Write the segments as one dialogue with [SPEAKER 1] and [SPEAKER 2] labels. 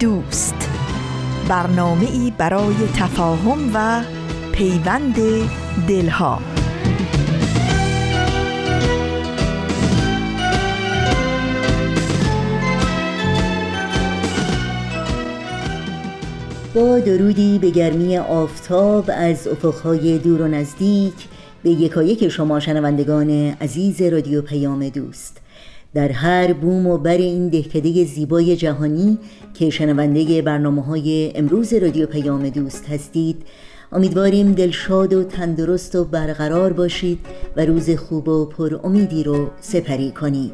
[SPEAKER 1] دوست. برنامه ای برای تفاهم و پیوند دلها.
[SPEAKER 2] با درودی به گرمی آفتاب از افقهای دور و نزدیک به یکایک شما شنوندگان عزیز رادیو پیام دوست. در هر بوم و بر این دهکده زیبای جهانی که شنونده برنامه های امروز رادیو پیام دوست هستید امیدواریم دلشاد و تندرست و برقرار باشید و روز خوب و پر امیدی رو سپری کنید.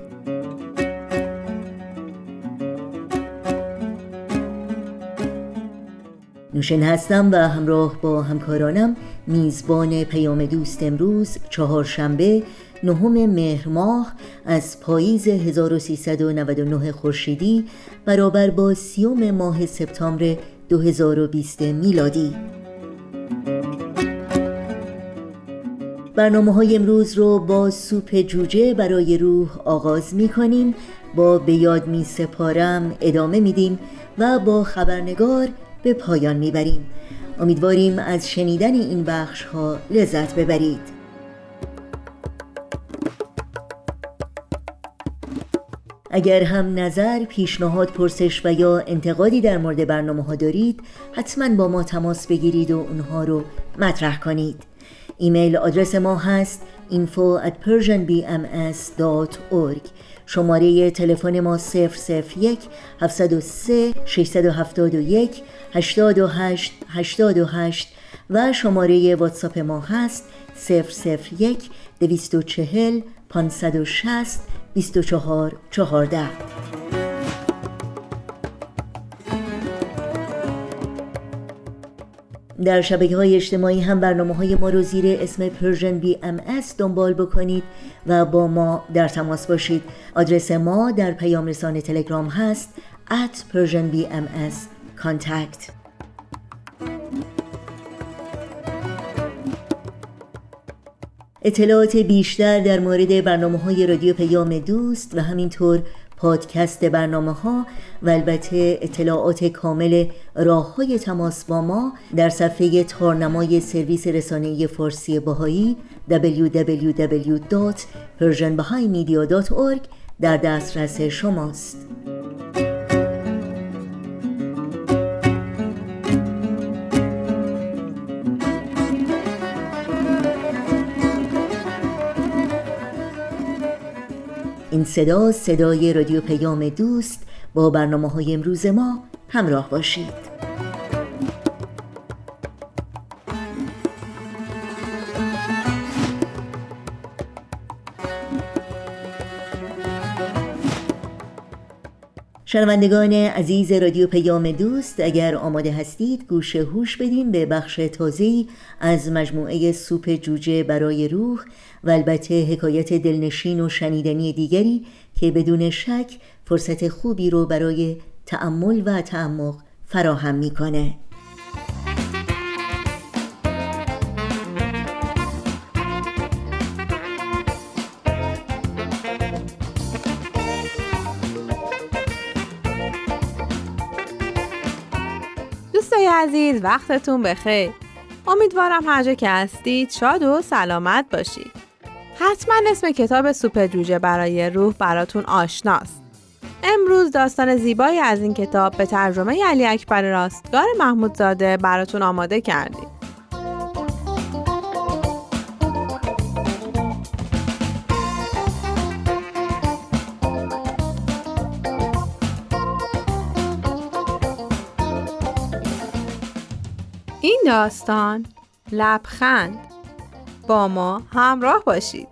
[SPEAKER 2] نوشن هستم و همراه با همکارانم میزبان پیام دوست امروز چهارشنبه نهم مهر ماه از پاییز 1399 خورشیدی برابر با سیوم ماه سپتامبر 2020 میلادی. برنامه های امروز رو با سوپ جوجه برای روح آغاز می کنیم با به یاد می سپارم ادامه میدیم و با خبرنگار به پایان می‌بریم. امیدواریم از شنیدن این بخش ها لذت ببرید. اگر هم نظر، پیشنهاد، پرسش و یا انتقادی در مورد برنامه ها دارید حتما با ما تماس بگیرید و اونها رو مطرح کنید. ایمیل آدرس ما هست info at persianbms.org شماره تلفن ما 001 703 671 828 828 و شماره واتساپ ما هست 001 240 560 24 14 در شبکه های اجتماعی هم برنامه های ما رو زیر اسم پرژن بی ام دنبال بکنید و با ما در تماس باشید. آدرس ما در پیام رسان تلگرام هست at Persian BMS contact. اطلاعات بیشتر در مورد برنامه های رادیو پیام دوست و همینطور پادکست برنامه ها و البته اطلاعات کامل راه های تماس با ما در صفحه تارنمای سرویس رسانه فارسی باهایی www.persianbahaimedia.org در دسترس شماست. این صدا صدای رادیو پیام دوست با برنامه های امروز ما همراه باشید. شنوندگان عزیز رادیو پیام دوست اگر آماده هستید گوش هوش بدین به بخش تازه‌ای از مجموعه سوپ جوجه برای روح و البته حکایت دلنشین و شنیدنی دیگری که بدون شک فرصت خوبی رو برای تأمل و تعمق فراهم می‌کنه.
[SPEAKER 3] دوستای عزیز وقتتون بخیر. امیدوارم هر جا که هستید شاد و سلامت باشید. حتما اسم کتاب سوپ جوجه برای روح براتون آشناست. امروز داستان زیبایی از این کتاب به ترجمه علی اکبر راستگار محمودزاده براتون آماده کردیم. داستان. لبخند. با ما همراه باشید.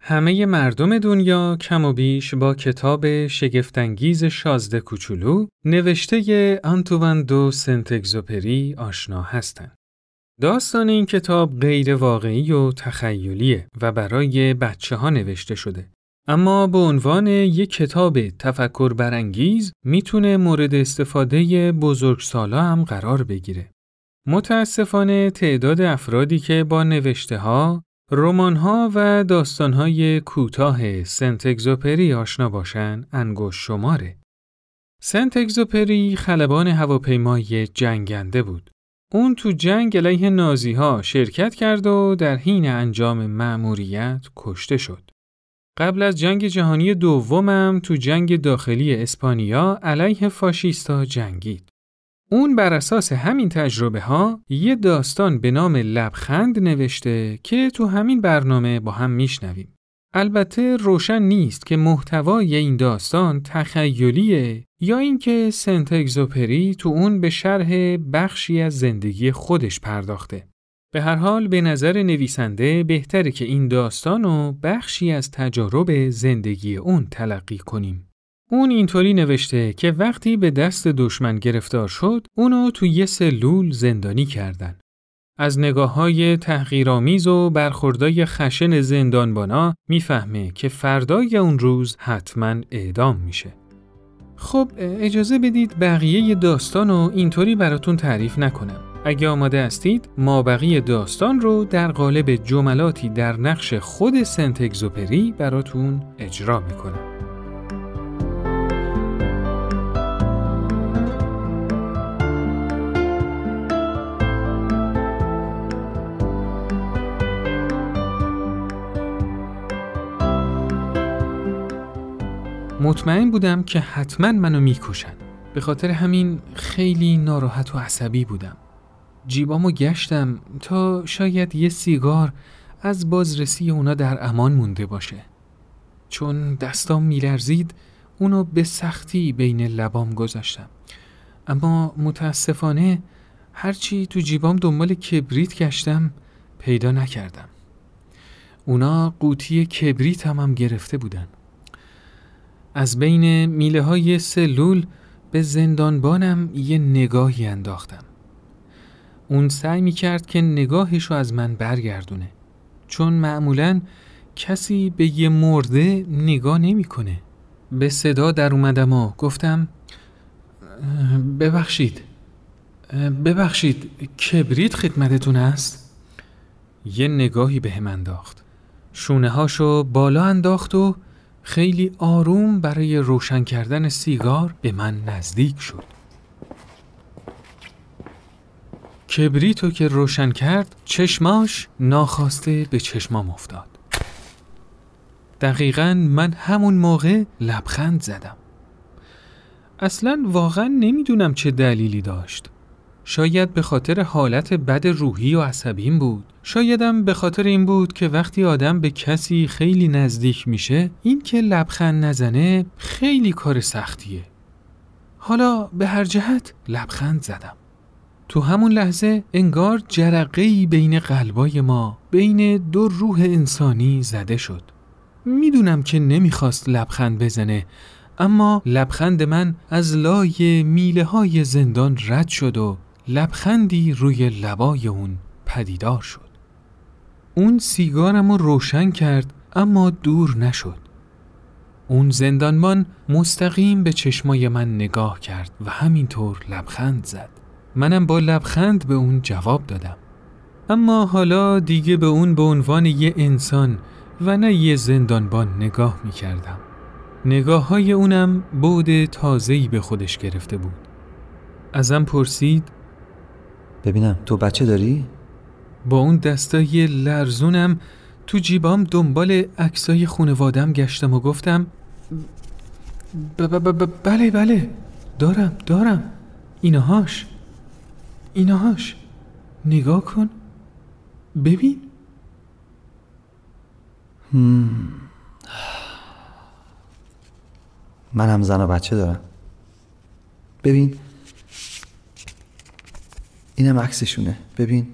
[SPEAKER 4] همه مردم دنیا کم و بیش با کتاب شگفتانگیز شازده کوچولو نوشته ی آنتوان دو سنتگزوپری آشنا هستند. داستان این کتاب غیر واقعی و تخیلیه و برای بچه ها نوشته شده. اما به عنوان یک کتاب تفکر برانگیز می‌تونه مورد استفاده بزرگسالا هم قرار بگیره. متاسفانه تعداد افرادی که با نوشته ها، رمان ها و داستان های کوتاه سنت اگزوپری آشنا باشن انگوش شماره. سنت اگزوپری خلبان هواپیمای جنگنده بود. اون تو جنگ علیه نازی ها شرکت کرد و در حین انجام مأموریت کشته شد. قبل از جنگ جهانی دومم تو جنگ داخلی اسپانیا علیه فاشیستا جنگید. اون بر اساس همین تجربه ها یه داستان به نام لبخند نوشته که تو همین برنامه با هم میشنویم. البته روشن نیست که محتوای این داستان تخیلیه یا اینکه سنت اگزوپری تو اون به شرح بخشی از زندگی خودش پرداخته. به هر حال به نظر نویسنده بهتره که این داستان و بخشی از تجارب زندگی اون تلقی کنیم. اون اینطوری نوشته که وقتی به دست دشمن گرفتار شد، اونو تو یه سلول زندانی کردن. از نگاه های تحقیرآمیز و برخوردای خشن زندانبانا می‌فهمه که فردای اون روز حتما اعدام میشه. خب اجازه بدید بقیه داستان رو اینطوری براتون تعریف نکنم. اگه آماده هستید بقیه داستان رو در قالب جملاتی در نقش خود سنت اگزوپری براتون اجرا می‌کنم. مطمئن بودم که حتما منو می‌کشن. به خاطر همین خیلی ناراحت و عصبی بودم. جیبامو گشتم تا شاید یه سیگار از بازرسی اونا در امان مونده باشه. چون دستام میلرزید اونو به سختی بین لبام گذاشتم. اما متاسفانه هرچی تو جیبام دنبال کبریت گشتم پیدا نکردم. اونا قوطی کبریت هم, هم گرفته بودن. از بین میله های سلول به زندانبانم یه نگاهی انداختم. اون سعی می کرد که نگاهش رو از من برگردونه چون معمولا کسی به یه مرده نگاه نمی‌کنه. به صدا در اومدم و گفتم ببخشید ببخشید کبریت خدمتتون است؟ یه نگاهی به هم انداخت شونه هاشو بالا انداخت و خیلی آروم برای روشن کردن سیگار به من نزدیک شد. کبریتو که روشن کرد چشماش ناخواسته به چشمام افتاد. دقیقا من همون موقع لبخند زدم. اصلا واقعا نمی‌دونم چه دلیلی داشت. شاید به خاطر حالت بد روحی و عصبیم بود شایدم به خاطر این بود که وقتی آدم به کسی خیلی نزدیک میشه این که لبخند نزنه خیلی کار سختیه. حالا به هر جهت لبخند زدم. تو همون لحظه انگار جرقهی بین قلبای ما بین دو روح انسانی زده شد. می‌دونم که نمی‌خواست لبخند بزنه اما لبخند من از لای میله های زندان رد شد و لبخندی روی لبای اون پدیدار شد. اون سیگارم رو روشن کرد اما دور نشد. اون زندانبان مستقیم به چشمای من نگاه کرد و همینطور لبخند زد. منم با لبخند به اون جواب دادم. اما حالا دیگه به اون به عنوان یه انسان و نه یه زندانبان نگاه می کردم. نگاه های اونم بود تازهی به خودش گرفته بود. ازم پرسید
[SPEAKER 5] ببینم تو بچه داری؟
[SPEAKER 4] با اون دستای لرزونم تو جیبام دنبال عکسای خونوادم گشتم و گفتم بله بله دارم دارم. اینهاش اینهاش نگاه کن. ببین.
[SPEAKER 5] من هم زن و بچه دارم. ببین. اینم عکسشونه. ببین.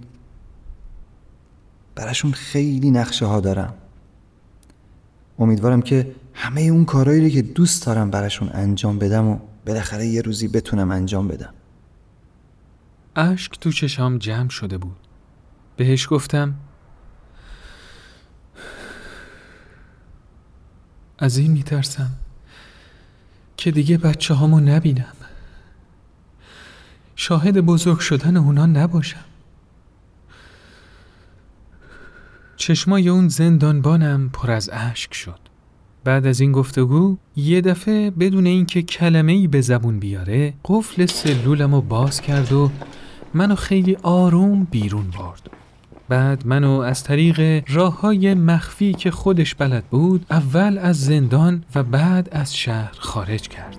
[SPEAKER 5] براشون خیلی نقشه ها دارم. امیدوارم که همه اون کارهایی که دوست دارم براشون انجام بدم و بالاخره یه روزی بتونم انجام بدم.
[SPEAKER 4] اشک تو چشام جمع شده بود. بهش گفتم از این میترسم که دیگه بچه هامو نبینم. شاهد بزرگ شدن اونا نباشم. چشمای اون زندانبانم پر از اشک شد. بعد از این گفتگو یه دفعه بدون اینکه کلمه ای به زبون بیاره قفل سلولم رو باز کرد و منو خیلی آروم بیرون برد. بعد منو از طریق راه های مخفی که خودش بلد بود اول از زندان و بعد از شهر خارج کرد.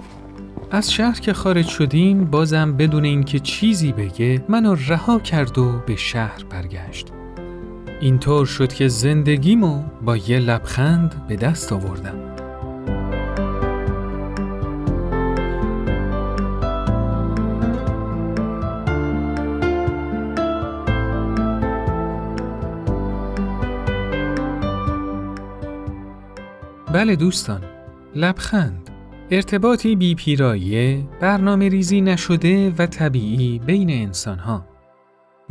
[SPEAKER 4] از شهر که خارج شدیم بازم بدون اینکه چیزی بگه منو رها کرد و به شهر برگشت. اینطور شد که زندگیمو با یه لبخند به دست آوردم بله دوستان لبخند ارتباطی بی پیرایه برنامه ریزی نشده و طبیعی بین انسان ها.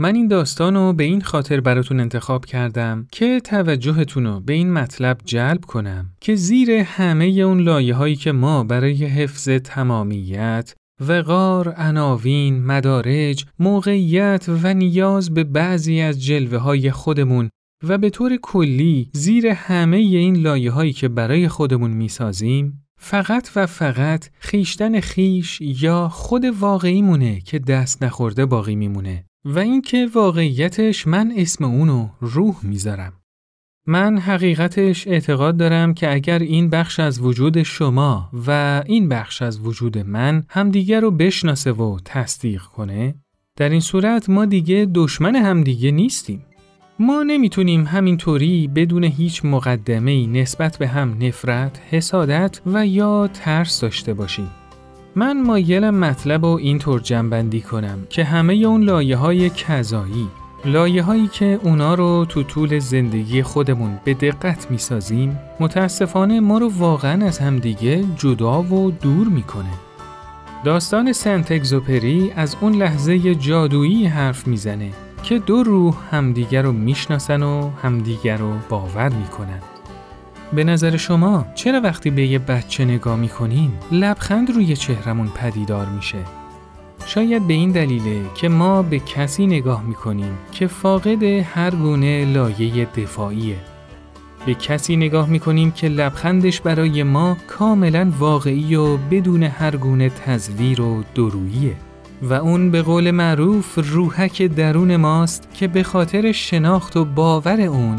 [SPEAKER 4] من این داستان رو به این خاطر براتون انتخاب کردم که توجهتون رو به این مطلب جلب کنم که زیر همه اون لایه هایی که ما برای حفظ تمامیت وقار، عناوین، مدارج، موقعیت و نیاز به بعضی از جلوه های خودمون و به طور کلی زیر همه این لایه هایی که برای خودمون می‌سازیم فقط و فقط خیشتن خیش یا خود واقعیمونه که دست نخورده باقی میمونه. و اینکه واقعیتش من اسم اونو روح می‌ذارم. من حقیقتش اعتقاد دارم که اگر این بخش از وجود شما و این بخش از وجود من همدیگر رو بشناسه و تصدیق کنه در این صورت ما دیگه دشمن همدیگه نیستیم. ما نمی‌تونیم همینطوری بدون هیچ مقدمه نسبت به هم نفرت، حسادت و یا ترس داشته باشیم. من مایلم مطلب رو اینطور جنبندی کنم که همه اون لایه های کذایی لایه هایی که اونا رو تو طول زندگی خودمون به دقت می‌سازیم متاسفانه ما رو واقعا از همدیگه جدا و دور می‌کنه. داستان سنت اگزوپری از اون لحظه جادویی حرف می‌زنه که دو روح همدیگر رو می‌شناسن و همدیگر رو باور می‌کنن. به نظر شما چرا وقتی به یه بچه نگاه می‌کنیم لبخند روی چهرمون پدیدار میشه؟ شاید به این دلیله که ما به کسی نگاه می‌کنیم که فاقد هر گونه لایه دفاعیه. به کسی نگاه می‌کنیم که لبخندش برای ما کاملا واقعی و بدون هر گونه تزویر و دروییه. و اون به قول معروف روحک درون ماست که به خاطر شناخت و باور اون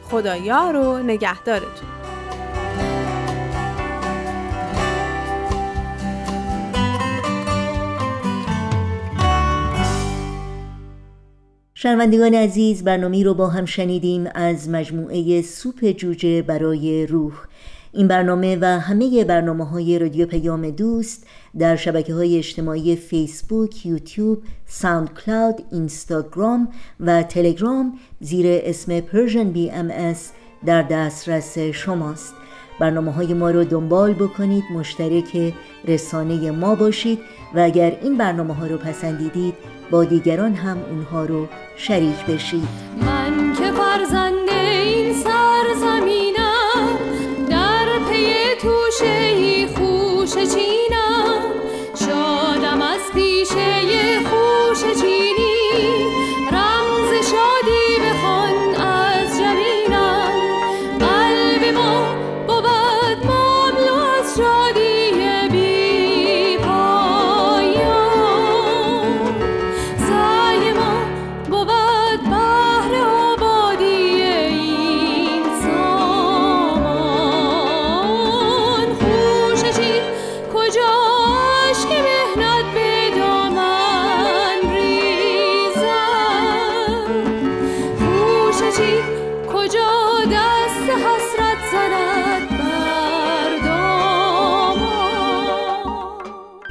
[SPEAKER 3] خدا یار و نگهدارتون.
[SPEAKER 2] شنوندگان عزیز برنامه رو با هم شنیدیم از مجموعه سوپ جوجه برای روح این برنامه و همه برنامه های رادیو پیام دوست در شبکه های اجتماعی فیسبوک، یوتیوب، ساوند کلاود، اینستاگرام و تلگرام زیر اسم بی ام در دسترس شماست. برنامه های ما رو دنبال بکنید مشترک رسانه ما باشید و اگر این برنامه ها رو پسندیدید با دیگران هم اونها رو شریک بشید.
[SPEAKER 6] من که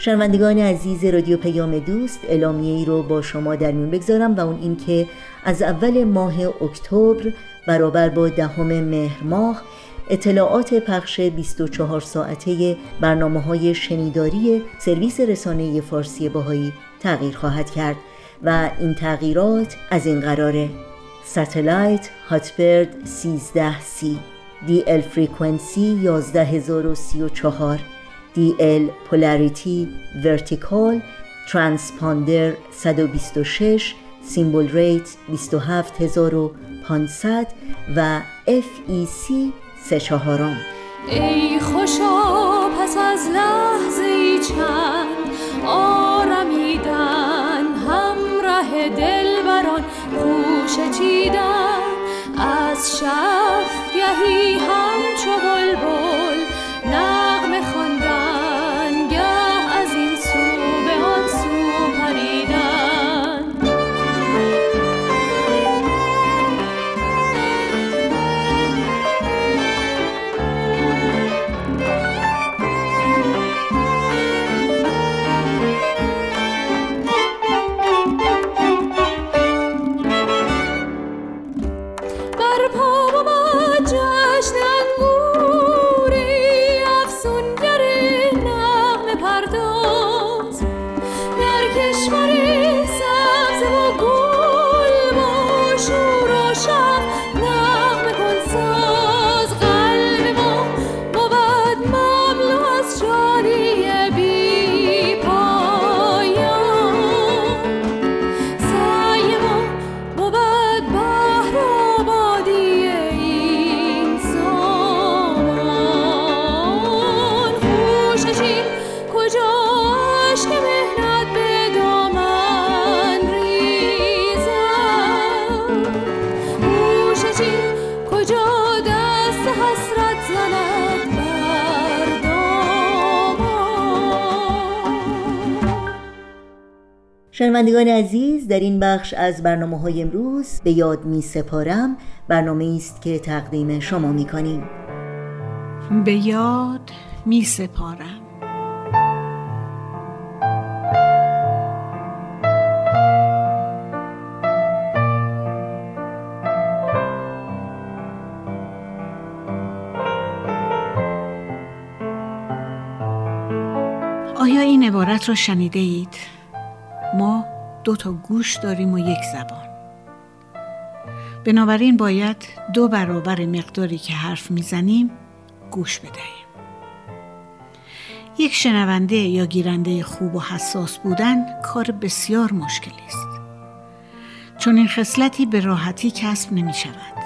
[SPEAKER 2] شنوندگان عزیز رادیو پیام دوست اعلامیه ای رو با شما در میون بگذارم و اون اینکه از اول ماه اکتبر برابر با دهم مهر ماه اطلاعات پخش 24 ساعته برنامه های شنیداری سرویس رسانه فارسی بهایی تغییر خواهد کرد و این تغییرات از این قراره. satellite Hotbird 13 C DL frequency 11034 DL polarity vertical transponder 126 symbol rate 27500 و FEC سه چهارم.
[SPEAKER 6] ای خوشا پس از لحظه چند آرمیدن همراه دلبران خوشه چیدن؟ از شعف گهی همچو بلبل
[SPEAKER 2] شنوندگان عزیز در این بخش از برنامه های امروز به یاد می سپارم برنامه است که تقدیم شما می کنیم
[SPEAKER 7] به یاد می سپارم آیا این عبارت را شنیده اید؟ ما دو تا گوش داریم و یک زبان. بنابراین باید دو برابر مقداری که حرف می‌زنیم گوش بدهیم. یک شنونده یا گیرنده خوب و حساس بودن کار بسیار مشکلی است. چون این خصلتی به راحتی کسب نمی شود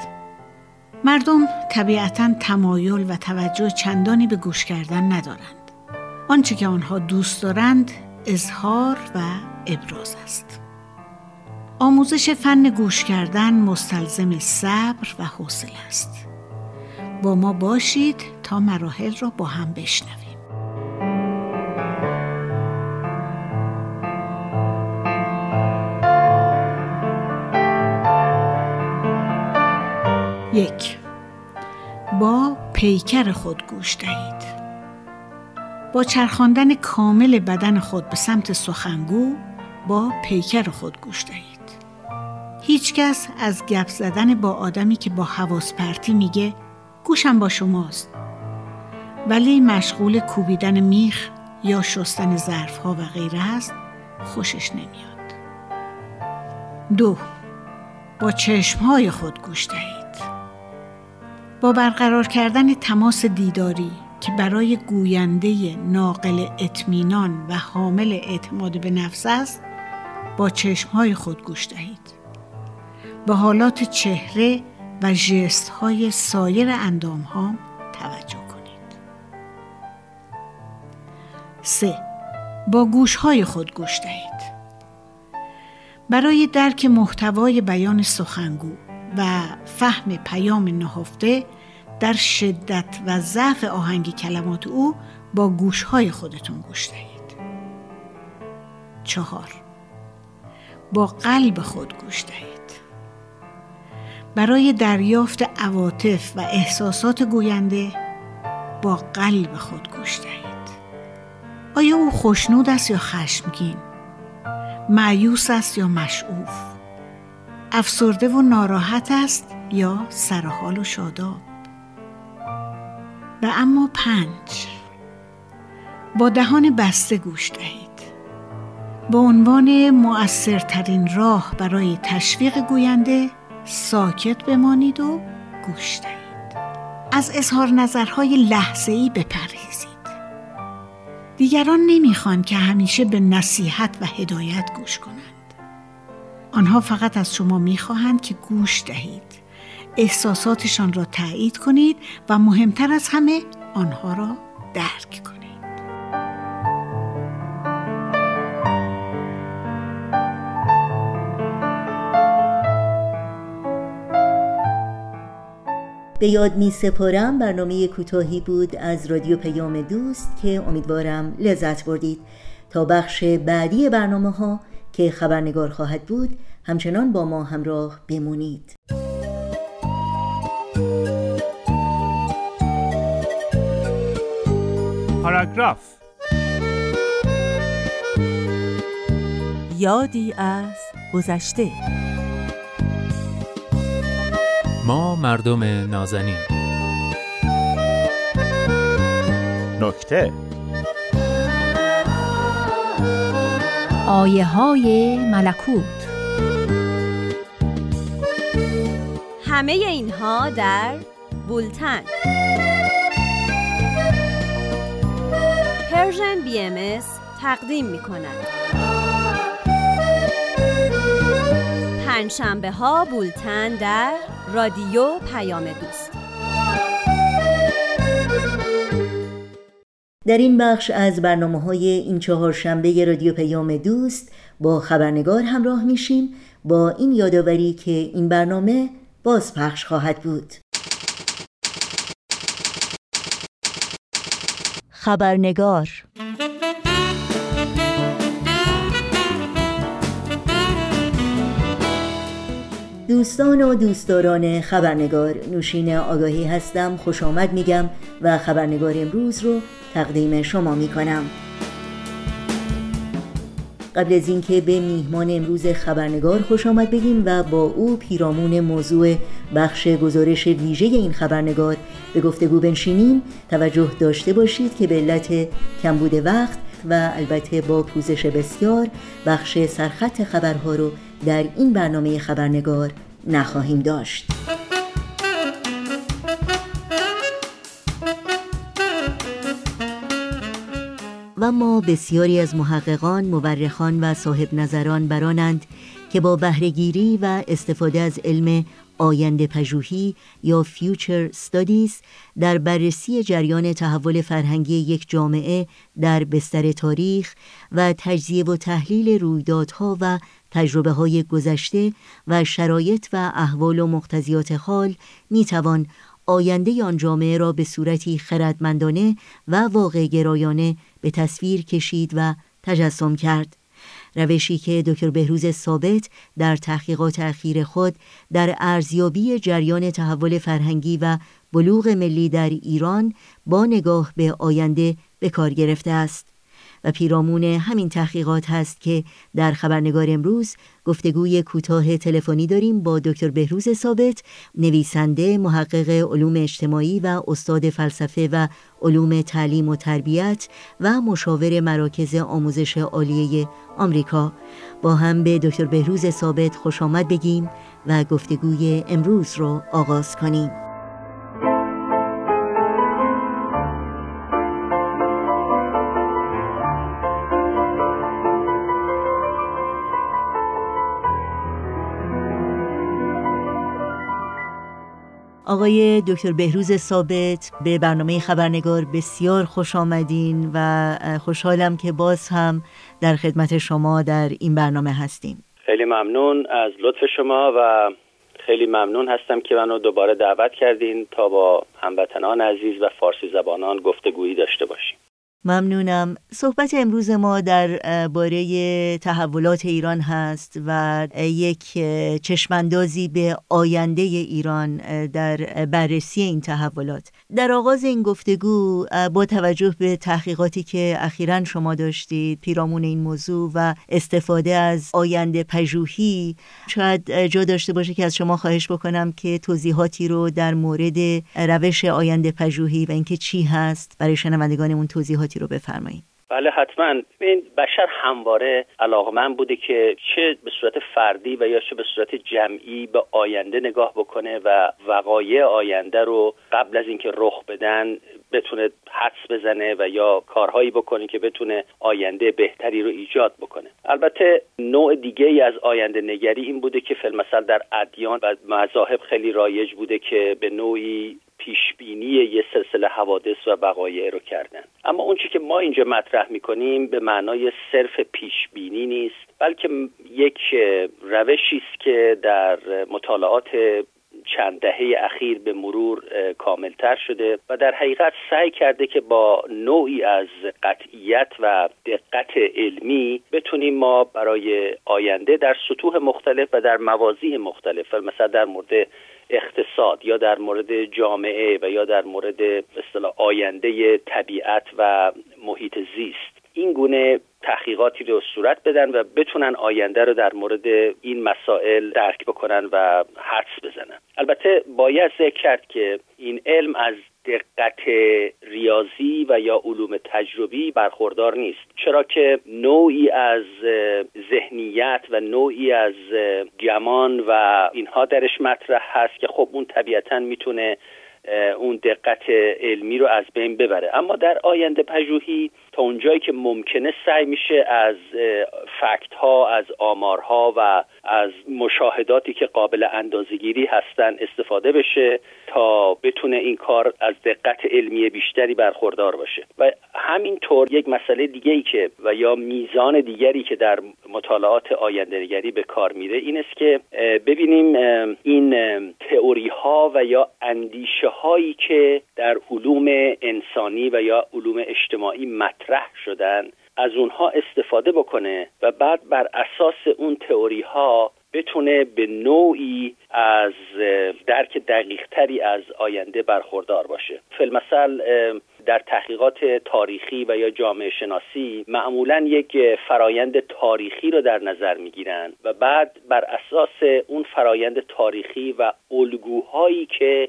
[SPEAKER 7] مردم طبیعتا تمایل و توجه چندانی به گوش کردن ندارند. آنچه که آنها دوست دارند اظهار و ابراز است. آموزش فن گوش کردن مستلزم صبر و حوصله است. با ما باشید تا مراحل را با هم بشنویم. یک. با پیکر خود گوش دهید. با چرخاندن کامل بدن خود به سمت سخنگو با پیکر خود گوش دهید. هیچکس از گپ زدن با آدمی که با حواس پرتی میگه گوشم با شماست. ولی مشغول کوبیدن میخ یا شستن ظرف ها و غیره است خوشش نمیاد. دو با چشم های خود گوش دهید. با برقرار کردن تماس دیداری که برای گوینده ناقل اطمینان و حامل اعتماد به نفس است با چشمهای خود گوش دهید به حالات چهره و ژست های سایر اندام ها توجه کنید 3. با گوش های خود گوش دهید برای درک محتوای بیان سخنگو و فهم پیام نهفته در شدت و ضعف آهنگ کلمات او با گوشهای خودتون گوش دهید. چهار با قلب خود گوش دهید. برای دریافت عواطف و احساسات گوینده با قلب خود گوش دهید. آیا او خوشنود است یا خشمگین؟ معیوس است یا مشعوف؟ افسرده و ناراحت است یا سرحال و شاداب؟ و اما پنج. با دهان بسته گوش دهید. به عنوان مؤثرترین راه برای تشویق گوینده ساکت بمانید و گوش دهید. از اظهار نظرهای لحظه‌ای بپرهیزید. دیگران نمی‌خوان که همیشه به نصیحت و هدایت گوش کنند. آنها فقط از شما می‌خواهند که گوش دهید. احساساتشان را تایید کنید و مهمتر از همه آنها را درک کنید.
[SPEAKER 2] به یاد می سپارم برنامه کوتاهی بود از رادیو پیام دوست که امیدوارم لذت بردید. تا بخش بعدی برنامه ها که خبرنگار خواهد بود همچنان با ما همراه بمونید.
[SPEAKER 8] پاراگراف
[SPEAKER 9] یادی از گذشته
[SPEAKER 10] ما مردم نازنین.
[SPEAKER 8] نکته.
[SPEAKER 9] آیه های ملکوت.
[SPEAKER 11] همه اینها در بولتن. پرژن بی ام تقدیم می کند پنجشنبه ها بولتن در رادیو پیام دوست.
[SPEAKER 2] در این بخش از برنامه های این چهار شنبه رادیو پیام دوست با خبرنگار همراه میشیم با این یادآوری که این برنامه باز پخش خواهد بود. خبرنگار دوستان و دوستداران خبرنگار. نوشین آگاهی هستم خوش آمد میگم و خبرنگار امروز رو تقدیم شما می‌کنم. قبل از اینکه به میهمان امروز خبرنگار خوش آمد بگیم و با او پیرامون موضوع بخش گزارش ویژه این خبرنگار به گفتگو بنشینیم توجه داشته باشید که به علت کمبود وقت و البته با پوزش بسیار بخش سرخط خبرها رو در این برنامه خبرنگار نخواهیم داشت. و ما بسیاری از محققان، مورخان و صاحب نظران برانند که با بهرهگیری و استفاده از علم آینده پژوهی یا فیوچر استادیز در بررسی جریان تحول فرهنگی یک جامعه در بستر تاریخ و تجزیه و تحلیل رویدادها و تجربه های گذشته و شرایط و احوال و مقتضیات حال می توان آینده آن جامعه را به صورتی خردمندانه و واقع گرایانه به تصویر کشید و تجسم کرد. روشی که دکتر بهروز ثابت در تحقیقات اخیر خود در ارزیابی جریان تحول فرهنگی و بلوغ ملی در ایران با نگاه به آینده به کار گرفته است. و پیرامون همین تحقیقات هست که در خبرنگار امروز گفتگوی کوتاه تلفنی داریم با دکتر بهروز ثابت نویسنده محقق علوم اجتماعی و استاد فلسفه و علوم تعلیم و تربیت و مشاور مراکز آموزش عالیه آمریکا. با هم به دکتر بهروز ثابت خوش آمد بگیم و گفتگوی امروز رو آغاز کنیم. آقای دکتر بهروز ثابت به برنامه خبرنگار بسیار خوش آمدین و خوشحالم که باز هم در خدمت شما در این برنامه هستیم.
[SPEAKER 12] خیلی ممنون از لطف شما و خیلی ممنون هستم که منو دوباره دعوت کردین تا با هموطنان عزیز و فارسی زبانان گفتگویی داشته باشیم.
[SPEAKER 2] ممنونم. صحبت امروز ما در باره تحولات ایران هست و یک چشماندازی به آینده ایران در بررسی این تحولات. در آغاز این گفتگو با توجه به تحقیقاتی که اخیرا شما داشتید پیرامون این موضوع و استفاده از آینده پژوهی شاید جا داشته باشه که از شما خواهش بکنم که توضیحاتی رو در مورد روش آینده پژوهی و اینکه چی هست برای شنوندگانمون توضیحاتی رو بفرمایید.
[SPEAKER 12] بله حتما. این بشر همواره علاقمند بوده که چه به صورت فردی و یا چه به صورت جمعی به آینده نگاه بکنه و وقایع آینده رو قبل از اینکه رخ بدن بتونه حدس بزنه و یا کارهایی بکنه که بتونه آینده بهتری رو ایجاد بکنه. البته نوع دیگه ای از آینده نگری این بوده که فیلمسل در ادیان و مذاهب خیلی رایج بوده که به نوعی پیشبینی یه سلسله حوادث و وقایع رو کردن. اما اون که ما اینجا مطرح می‌کنیم به معنای صرف پیشبینی نیست بلکه یک روشی است که در مطالعات چند دهه اخیر به مرور کاملتر شده و در حقیقت سعی کرده که با نوعی از قطعیت و دقت علمی بتونیم ما برای آینده در سطوح مختلف و در موازی مختلف مثلا در مورد اقتصاد یا در مورد جامعه و یا در مورد آینده طبیعت و محیط زیست. این گونه تحقیقاتی رو صورت بدن و بتونن آینده رو در مورد این مسائل درک بکنن و حدس بزنن. البته باید ذکر کرد که این علم از دقت ریاضی و یا علوم تجربی برخوردار نیست. چرا که نوعی از ذهنیت و نوعی از گمان و اینها درش مطرح هست که خب اون طبیعتا می‌تونه اون دقت علمی رو از بین ببره. اما در آینده پژوهی تا اونجایی که ممکنه سعی میشه از فکت ها از آمارها و از مشاهداتی که قابل اندازگیری هستن استفاده بشه تا بتونه این کار از دقت علمی بیشتری برخوردار باشه. و همینطور یک مسئله دیگه ای که و یا میزان دیگری که در مطالعات آینده نگری به کار میره این است که ببینیم این تئوری ها و یا اندیشه هایی که در علوم انسانی و یا علوم اجتماعی مطرح شدن از اونها استفاده بکنه و بعد بر اساس اون تئوری ها بتونه به نوعی از درک دقیق تری از آینده برخوردار باشه. فیلمسل در تحقیقات تاریخی و یا جامعه شناسی معمولا یک فرایند تاریخی رو در نظر می‌گیرن و بعد بر اساس اون فرایند تاریخی و الگوهایی که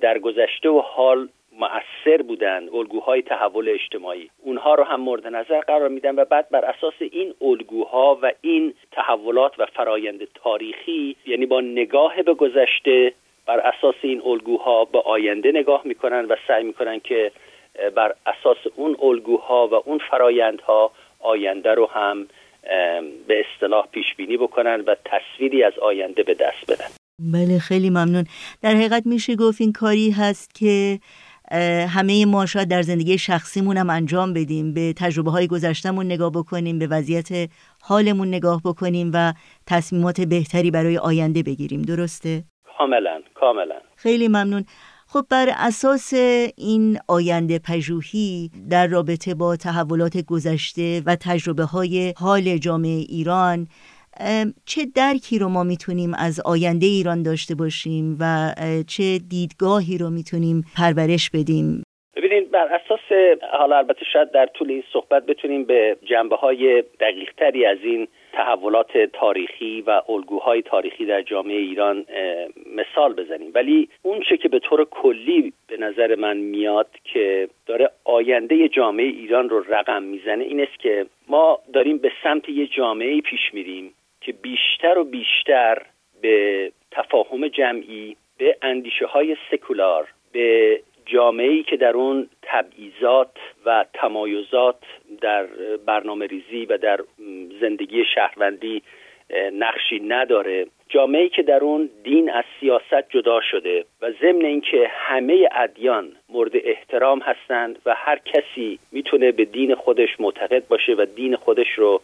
[SPEAKER 12] در گذشته و حال مؤثر بودند الگوهای تحول اجتماعی. اونها رو هم مورد نظر قرار میدن و بعد بر اساس این الگوها و این تحولات و فرایند تاریخی یعنی با نگاه به گذشته بر اساس این الگوها به آینده نگاه می‌کنن و سعی می‌کنن که بر اساس اون الگوها و اون فرایندها آینده رو هم به اصطلاح پیش بینی بکنن و تصویری از آینده به دست بدن.
[SPEAKER 2] بله خیلی ممنون. در حقیقت میشه گفت این کاری هست که همه ما شاید در زندگی شخصیمون هم انجام بدیم به تجربه های گذشتمون نگاه بکنیم به وضعیت حالمون نگاه بکنیم و تصمیمات بهتری برای آینده بگیریم. درسته؟
[SPEAKER 12] کاملا کاملا.
[SPEAKER 2] خیلی ممنون. خب بر اساس این آینده پژوهی در رابطه با تحولات گذشته و تجربه های حال جامعه ایران چه درکی رو ما می‌تونیم از آینده ایران داشته باشیم و چه دیدگاهی رو می‌تونیم پرورش بدیم؟
[SPEAKER 12] ببینید بر اساس حالا البته شاید در طول این صحبت بتونیم به جنبه های دقیق تری از این تحولات تاریخی و الگوهای تاریخی در جامعه ایران مثال بزنیم. ولی اون چه که به طور کلی به نظر من میاد که داره آینده جامعه ایران رو رقم می‌زنه این است که ما داریم به سمت یه جامعه پیش میریم. که بیشتر و بیشتر به تفاهم جمعی به اندیشه های سکولار به جامعه که در اون تبعیضات و تمایزات در برنامه ریزی و در زندگی شهروندی نقشی نداره جامعه که در اون دین از سیاست جدا شده و ضمن اینکه همه ادیان مورد احترام هستند و هر کسی می‌تونه به دین خودش معتقد باشه و دین خودش رو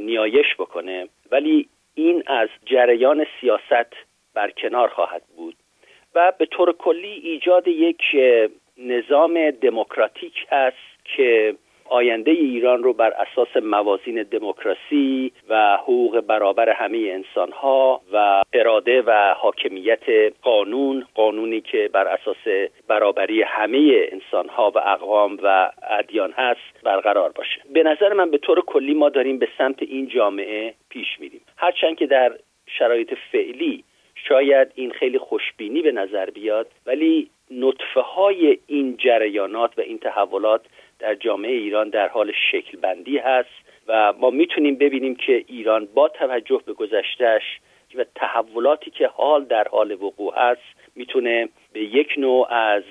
[SPEAKER 12] نیایش بکنه. ولی این از جریان سیاست برکنار خواهد بود و به طور کلی ایجاد یک نظام دموکراتیک است که آینده ایران رو بر اساس موازین دموکراسی و حقوق برابر همه انسان ها و اراده و حاکمیت قانون قانونی که بر اساس برابری همه انسان ها و اقوام و ادیان هست برقرار باشه. به نظر من به طور کلی ما داریم به سمت این جامعه پیش میریم. هرچند که در شرایط فعلی شاید این خیلی خوشبینی به نظر بیاد ولی نطفه های این جریانات و این تحولات در جامعه ایران در حال شکل بندی هست و ما می‌تونیم ببینیم که ایران با توجه به گذشتهش و تحولاتی که حال در حال وقوع هست می‌تونه به یک نوع از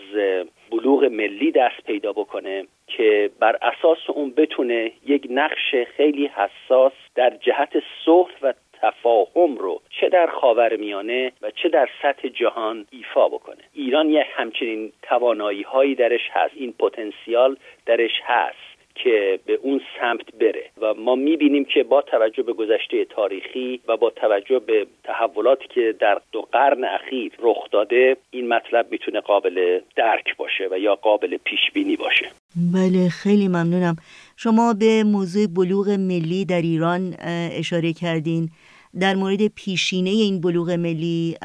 [SPEAKER 12] بلوغ ملی دست پیدا بکنه که بر اساس اون بتونه یک نقش خیلی حساس در جهت صلح و تفاهم رو چه در خاور میانه و چه در سطح جهان ایفا بکنه. ایران یه همچنین توانایی هایی درش هست این پتانسیال درش هست که به اون سمت بره و ما می‌بینیم که با توجه به گذشته تاریخی و با توجه به تحولاتی که در دو قرن اخیر رخ داده این مطلب می‌تونه قابل درک باشه و یا قابل پیش بینی باشه.
[SPEAKER 2] بله خیلی ممنونم. شما به موضوع بلوغ ملی در ایران اشاره کردین. در مورد پیشینه این بلوغ ملی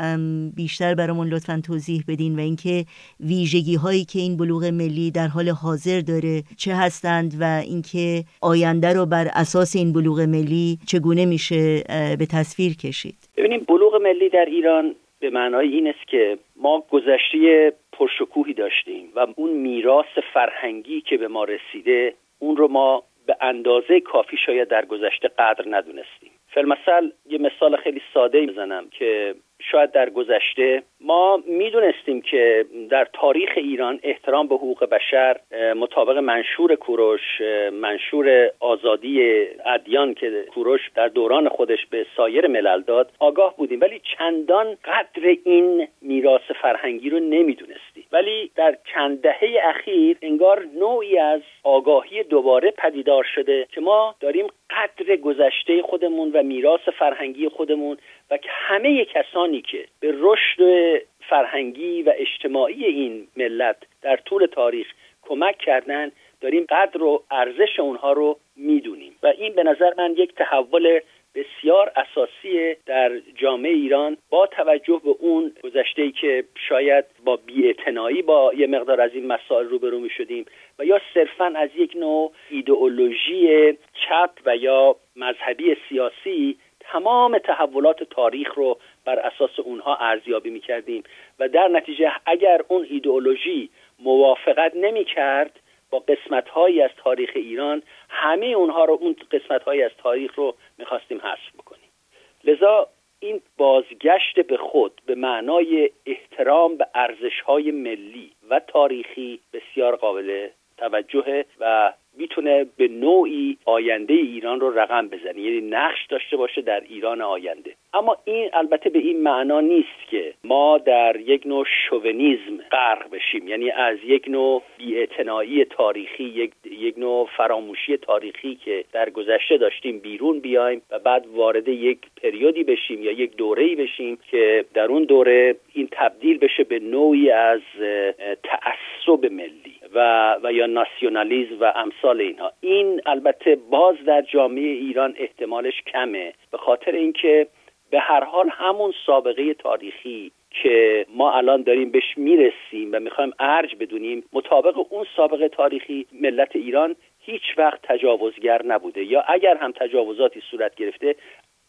[SPEAKER 2] بیشتر برامون لطفا توضیح بدین و اینکه ویژگی هایی که این بلوغ ملی در حال حاضر داره چه هستند و اینکه آینده رو بر اساس این بلوغ ملی چگونه میشه به تصویر کشید.
[SPEAKER 12] ببینیم بلوغ ملی در ایران به معنای این است که ما گذشته پرشکوهی داشتیم و اون میراث فرهنگی که به ما رسیده اون رو ما به اندازه کافی شاید در گذشته قدر ندونستیم. فلمثل یه مثال خیلی ساده می‌زنم که شاید در گذشته ما می‌دونستیم که در تاریخ ایران احترام به حقوق بشر مطابق منشور کوروش منشور آزادی ادیان که کوروش در دوران خودش به سایر ملل داد آگاه بودیم. ولی چندان قدر این میراث فرهنگی رو نمی‌دونستیم. ولی در چند دهه اخیر انگار نوعی از آگاهی دوباره پدیدار شده که ما داریم قدر گذشته خودمون و میراث فرهنگی خودمون و همه کسانی که به رشد فرهنگی و اجتماعی این ملت در طول تاریخ کمک کردن داریم قدر و ارزش اونها رو می‌دونیم. و این به نظر من یک تحول بسیار اساسی در جامعه ایران با توجه به اون گذشته ای که شاید با بیاعتنایی با یه مقدار از این مسائل روبرو می شدیم و یا صرفا از یک نوع ایدئولوژی چپ و یا مذهبی سیاسی تمام تحولات تاریخ رو بر اساس اونها ارزیابی می کردیم و در نتیجه اگر اون ایدئولوژی موافقت نمی کرد با قسمت هایی از تاریخ ایران همه اونها رو اون قسمت هایی از تاریخ رو می‌خواستیم حذف بکنیم. لذا این بازگشت به خود به معنای احترام به ارزش های ملی و تاریخی بسیار قابل توجهه و می‌تونه به نوعی آینده ایران رو رقم بزنه. یعنی نقش داشته باشه در ایران آینده. اما این البته به این معنا نیست که ما در یک نوع شوونیزم غرق بشیم. یعنی از یک نوع بیاعتنایی تاریخی یک, یک نوع فراموشی تاریخی که در گذشته داشتیم بیرون بیایم و بعد وارد یک پریودی بشیم یا یک دوره‌ای بشیم که در اون دوره این تبدیل بشه به نوعی از تعصب ملی. و و یا ناسیونالیزم و امثال اینها. این البته باز در جامعه ایران احتمالش کمه به خاطر اینکه به هر حال همون سابقه تاریخی که ما الان داریم بهش می‌رسیم و می‌خوایم ارج بدونیم مطابق اون سابقه تاریخی ملت ایران هیچ وقت تجاوزگر نبوده. یا اگر هم تجاوزاتی صورت گرفته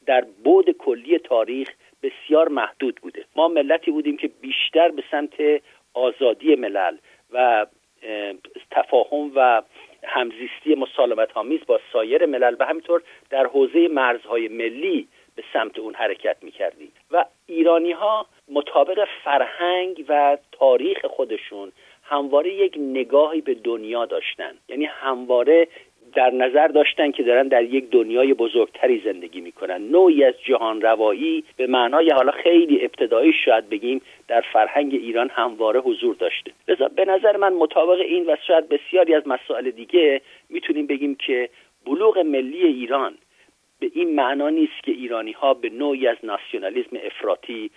[SPEAKER 12] در بود کلی تاریخ بسیار محدود بوده. ما ملتی بودیم که بیشتر به سمت آزادی ملل و تفاهم و همزیستی مسالمت آمیز با سایر ملل و همینطور در حوزه مرزهای ملی به سمت اون حرکت می‌کردیم. و ایرانی ها مطابق فرهنگ و تاریخ خودشون همواره یک نگاهی به دنیا داشتن. یعنی همواره در نظر داشتن که دارن در یک دنیای بزرگتری زندگی می‌کنن. نوعی از جهان روایی به معنای حالا خیلی ابتدایی شاید بگیم در فرهنگ ایران همواره حضور داشته. لذا به نظر من مطابق این و شاید بسیاری از مسائل دیگه می‌تونیم بگیم که بلوغ ملی ایران به این معنا نیست که ایرانی ها به نوعی از ناسیونالیسم افراطی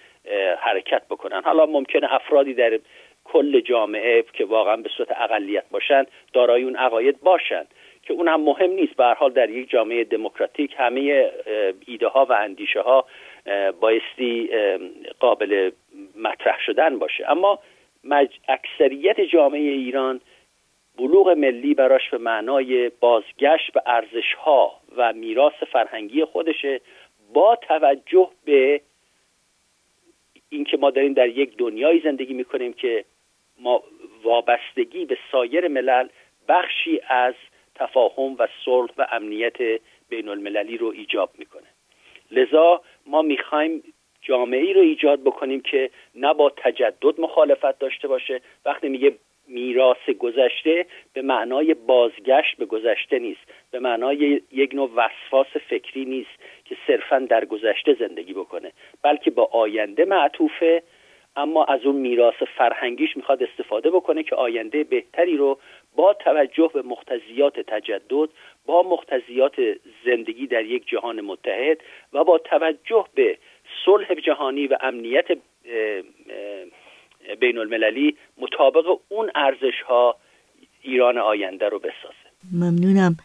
[SPEAKER 12] حرکت بکنن. حالا ممکنه افرادی در کل جامعه که واقعا به صورت اقلیت باشند دارای اون عقاید باشند که اون هم مهم نیست. به حال در یک جامعه دموکراتیک همه ایده ها و اندیشه ها بایستی قابل مطرح شدن باشه. اما اکثریت جامعه ایران بلوغ ملی براش به معنای بازگشت به ارزش ها و میراث فرهنگی خودشه با توجه به اینکه ما داریم در یک دنیایی زندگی می‌کنیم که ما وابستگی به سایر ملل بخشی از تفاهم و صلح و امنیت بین المللی رو ایجاب می‌کنه. لذا ما می‌خوایم جامعه رو ایجاد بکنیم که نه با تجدد مخالفت داشته باشه. وقتی میگه میراث گذشته به معنای بازگشت به گذشته نیست. به معنای یک نوع وسواس فکری نیست که صرفا در گذشته زندگی بکنه بلکه با آینده معطوفه اما از اون میراث فرهنگیش می‌خواد استفاده بکنه که آینده بهتری رو با توجه به مختزیات تجدد با مختزیات زندگی در یک جهان متحد و با توجه به صلح جهانی و امنیت بین المللی مطابق اون ارزش ها ایران آینده رو بسازه.
[SPEAKER 2] ممنونم.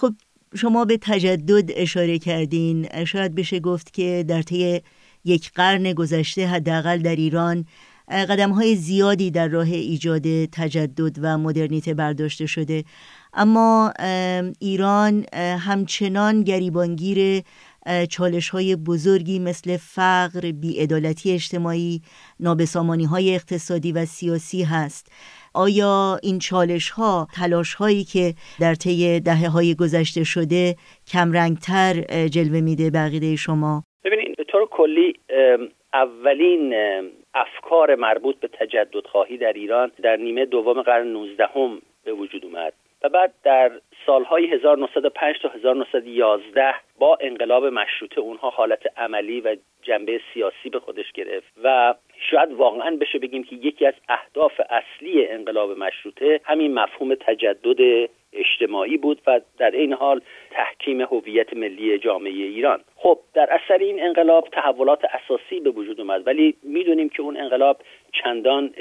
[SPEAKER 2] خب شما به تجدد اشاره کردین. شاید بشه گفت که در طی یک قرن گذشته حداقل در ایران قدم های زیادی در راه ایجاد تجدد و مدرنیته برداشته شده اما ایران همچنان گریبانگیر چالش های بزرگی مثل فقر، بیعدالتی اجتماعی، نابسامانی های اقتصادی و سیاسی هست آیا این چالش ها تلاش هایی که در طی دهه های گذشته شده کمرنگتر جلوه میده بقیده شما؟
[SPEAKER 12] طور کلی اولین افکار مربوط به تجدد خواهی در ایران در نیمه دوم قرن 19 هم به وجود اومد و بعد در سالهای 1905 تا 1911 با انقلاب مشروطه اونها حالت عملی و جنبه سیاسی به خودش گرفت و شاید واقعا بشه بگیم که یکی از اهداف اصلی انقلاب مشروطه همین مفهوم تجدد اجتماعی بود و در این حال تحکیم هویت ملی جامعه ایران. خب در اثر این انقلاب تحولات اساسی به وجود اومد ولی می‌دونیم که اون انقلاب چندان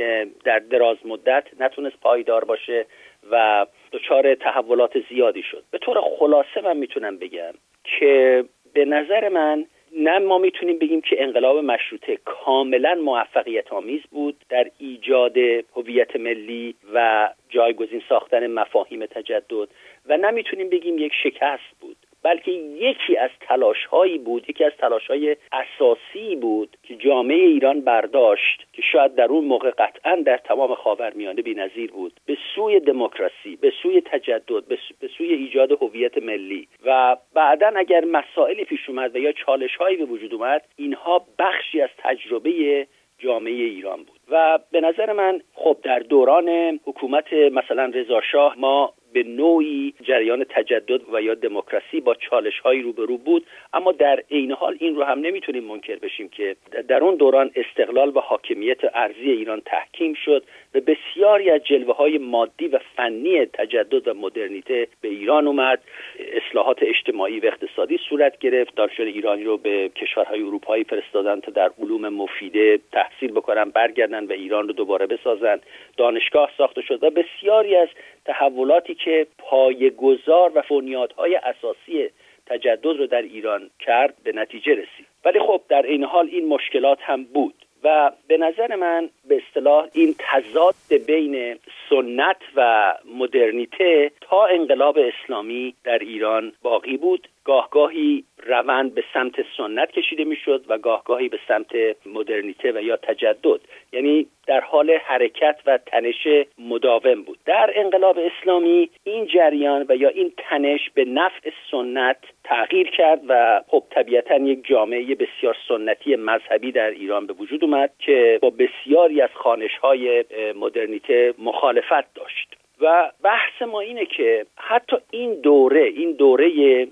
[SPEAKER 12] در دراز مدت نتونست پایدار باشه و دچار تحولات زیادی شد. به طور خلاصه من می‌تونم بگم که به نظر من نه ما می‌تونیم بگیم که انقلاب مشروطه کاملا موفقیت آمیز بود در ایجاد هویت ملی و جایگزین ساختن مفاهیم تجدد و نمی‌تونیم بگیم یک شکست بود. بلکه یکی از تلاش هایی بود یکی از تلاش های اساسی بود که جامعه ایران برداشت که شاید در اون موقع قطعا در تمام خاورمیانه بی‌نظیر بود. به سوی دموکراسی به سوی تجدد به سوی ایجاد هویت ملی. و بعدا اگر مسائلی پیش اومد و یا چالش هایی به وجود اومد اینها بخشی از تجربه جامعه ایران بود. و به نظر من خب در دوران حکومت مثلا رضا شاه ما به نوعی جریان تجدد و یا دموکراسی با چالش هایی روبرو بود. اما در عین حال این رو هم نمی‌تونیم منکر بشیم که در اون دوران استقلال و حاکمیت ارزی ایران تحکیم شد. و بسیاری از جلوه های مادی و فنی تجدد و مدرنیته به ایران اومد. اصلاحات اجتماعی و اقتصادی صورت گرفت. دانشجویان ایرانی رو به کشورهای اروپایی فرستادن تا در علوم مفیده تحصیل بکنن برگردن و ایران رو دوباره بسازن. دانشگاه ساخته شد و بسیاری از تحولاتی که پایگذار و بنیادهای اساسی تجدد رو در ایران کرد به نتیجه رسید. ولی خب در این حال این مشکلات هم بود. و به نظر من به اصطلاح این تضاد بین سنت و مدرنیته تا انقلاب اسلامی در ایران باقی بود. گاهگاهی روند به سمت سنت کشیده می‌شد و گاهگاهی به سمت مدرنیته و یا تجدد. یعنی در حال حرکت و تنش مداوم بود. در انقلاب اسلامی این جریان و یا این تنش به نفع سنت تغییر کرد و خب طبیعتا یک جامعه بسیار سنتی مذهبی در ایران به وجود اومد که با بسیاری از خانش های مدرنیته مخالفت داشت. و بحث ما اینه که حتی این دوره این دوره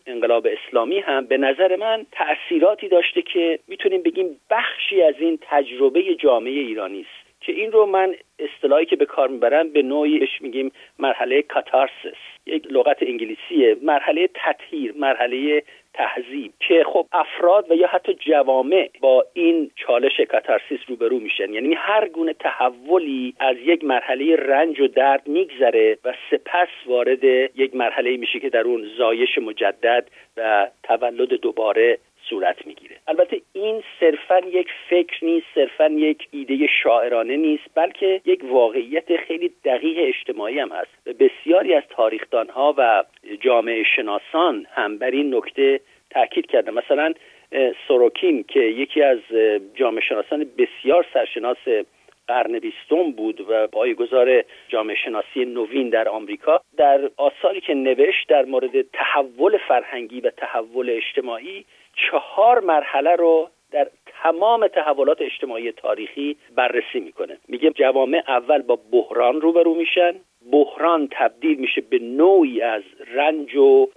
[SPEAKER 12] انقلاب اسلامی هم به نظر من تأثیراتی داشته که می‌تونیم بگیم بخشی از این تجربه جامعه ایرانی است. که این رو من اصطلاحی که به کار می‌برم به نوعی میگیم مرحله کاتارسیس. یک لغت انگلیسیه. مرحله تطهیر مرحله تهذیب که خب افراد و یا حتی جوامع با این چالش کاتارسیس روبرو میشن. یعنی هر گونه تحولی از یک مرحله رنج و درد میگذره و سپس وارد یک مرحله میشه که در اون زایش مجدد و تولد دوباره صورت می‌گیره. البته این صرفا یک فکر نیست صرفا یک ایده شاعرانه نیست بلکه یک واقعیت خیلی دقیق اجتماعی هم هست. بسیاری از تاریخدانها و جامعه شناسان هم بر این نکته تاکید کردن. مثلا سوروکین که یکی از جامعه شناسان بسیار سرشناس قرن بیستم بود و پایگزار جامعه شناسی نوین در آمریکا در آثاری که نوشت در مورد تحول فرهنگی و تحول اجتماعی چهار مرحله رو در تمام تحولات اجتماعی تاریخی بررسی می‌کنه. میگه جوامع اول با بحران روبرو میشن. بحران تبدیل میشه به نوعی از رنج و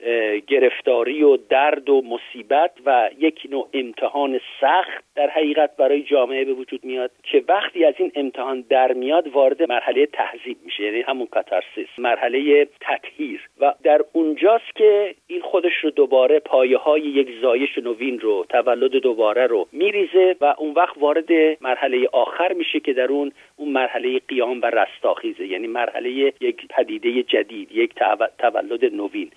[SPEAKER 12] گرفتاری و درد و مصیبت و یک نوع امتحان سخت در حقیقت برای جامعه به وجود میاد که وقتی از این امتحان در میاد وارد مرحله تهذیب میشه یعنی همون کاتارسیس مرحله تطهیر. و در اونجاست که این خودش رو دوباره پایه های یک زایش نوین رو تولد دوباره رو میریزه و اون وقت وارد مرحله آخر میشه که در اون اون مرحله قیام و رستاخیزه یعنی مرحله یک پدیده جدید یک تولد نوین.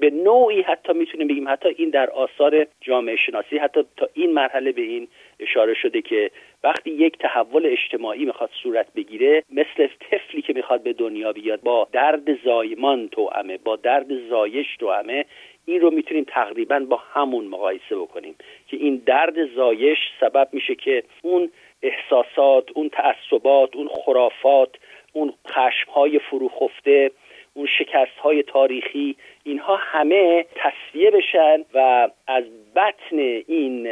[SPEAKER 12] به نوعی حتی می‌تونیم بگیم حتی این در آثار جامعه شناسی حتی تا این مرحله به این اشاره شده که وقتی یک تحول اجتماعی می‌خواد صورت بگیره مثل طفلی که می‌خواد به دنیا بیاد با درد زایمان توامه با درد زایش توامه این رو می‌تونیم تقریبا با همون مقایسه بکنیم که این درد زایش سبب میشه که اون احساسات اون تعصبات اون خرافات اون خشمهای فروخفته اون شکست های تاریخی اینها همه تصفیه بشن و از بطن این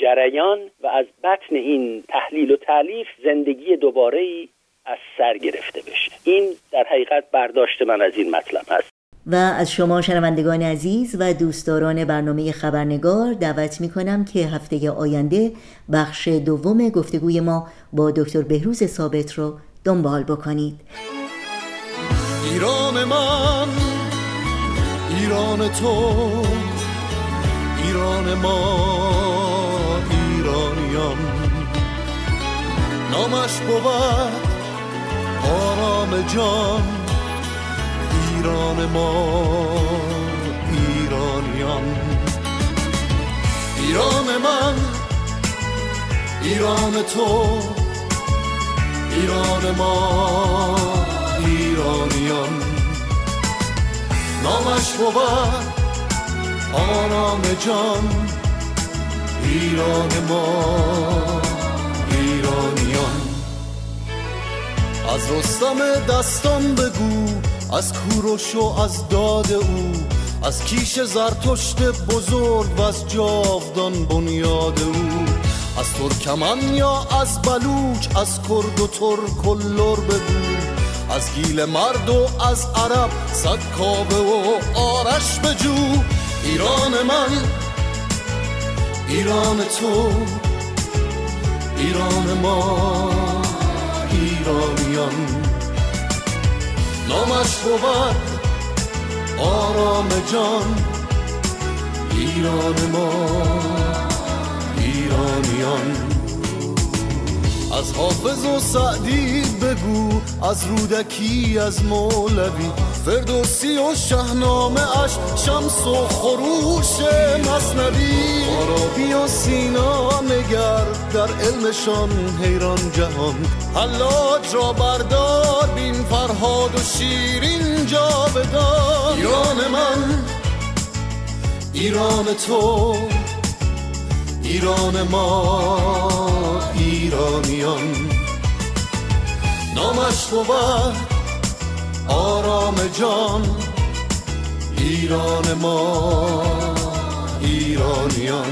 [SPEAKER 12] جریان و از بطن این تحلیل و تعلیف زندگی دوباره ای از سر گرفته بشه. این در حقیقت برداشت من از این مطلب هست.
[SPEAKER 2] و از شما شنوندگان عزیز و دوستداران برنامه خبرنگار دعوت می کنم که هفته آینده بخش دوم گفتگوی ما با دکتر بهروز ثابت رو دنبال بکنید.
[SPEAKER 13] ایران من ایران تو ایران ما ایرانیان. نامش بود آرام جان ایران ما ایرانیان. ایران من ایران تو ایران ما. ایرانیان. نامش بود آرام جان. ایران ما ایرانیان. از رستم دستان بگو از کوروش و از داد او. از کیش زرتشت بزرگ و از جاودان بنیاد او. از ترکمن یا از بلوچ از کرد و ترک و لر بگو. از گیل مرد و از عرب صد کابه و آرش بجو ایران من ایران تو ایران ما ایرانیان. نامش بود آرام جان ایران ما ایرانیان. از حافظ و سعدی بگو از رودکی از مولوی. فردوسی و شهنامه اش شمس و خروش مصنوی. عربی و سینا نگر در علمشان حیران جهان. حلاج را بردار بین فرهاد و شیرین جا بدار ایران من ایران تو ایران ما. ایرانیان نامش بود آرام جان. ایران ما ایرانیان.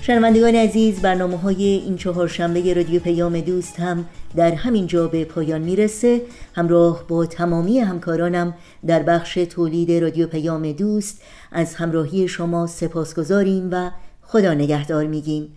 [SPEAKER 2] شنوندگان عزیز برنامه های این چهار شنبه رادیو پیام دوست هم در همین جا به پایان می‌رسه. همراه با تمامی همکارانم در بخش تولید رادیو پیام دوست از همراهی شما سپاسگزاریم و خدا نگهدار میگیم.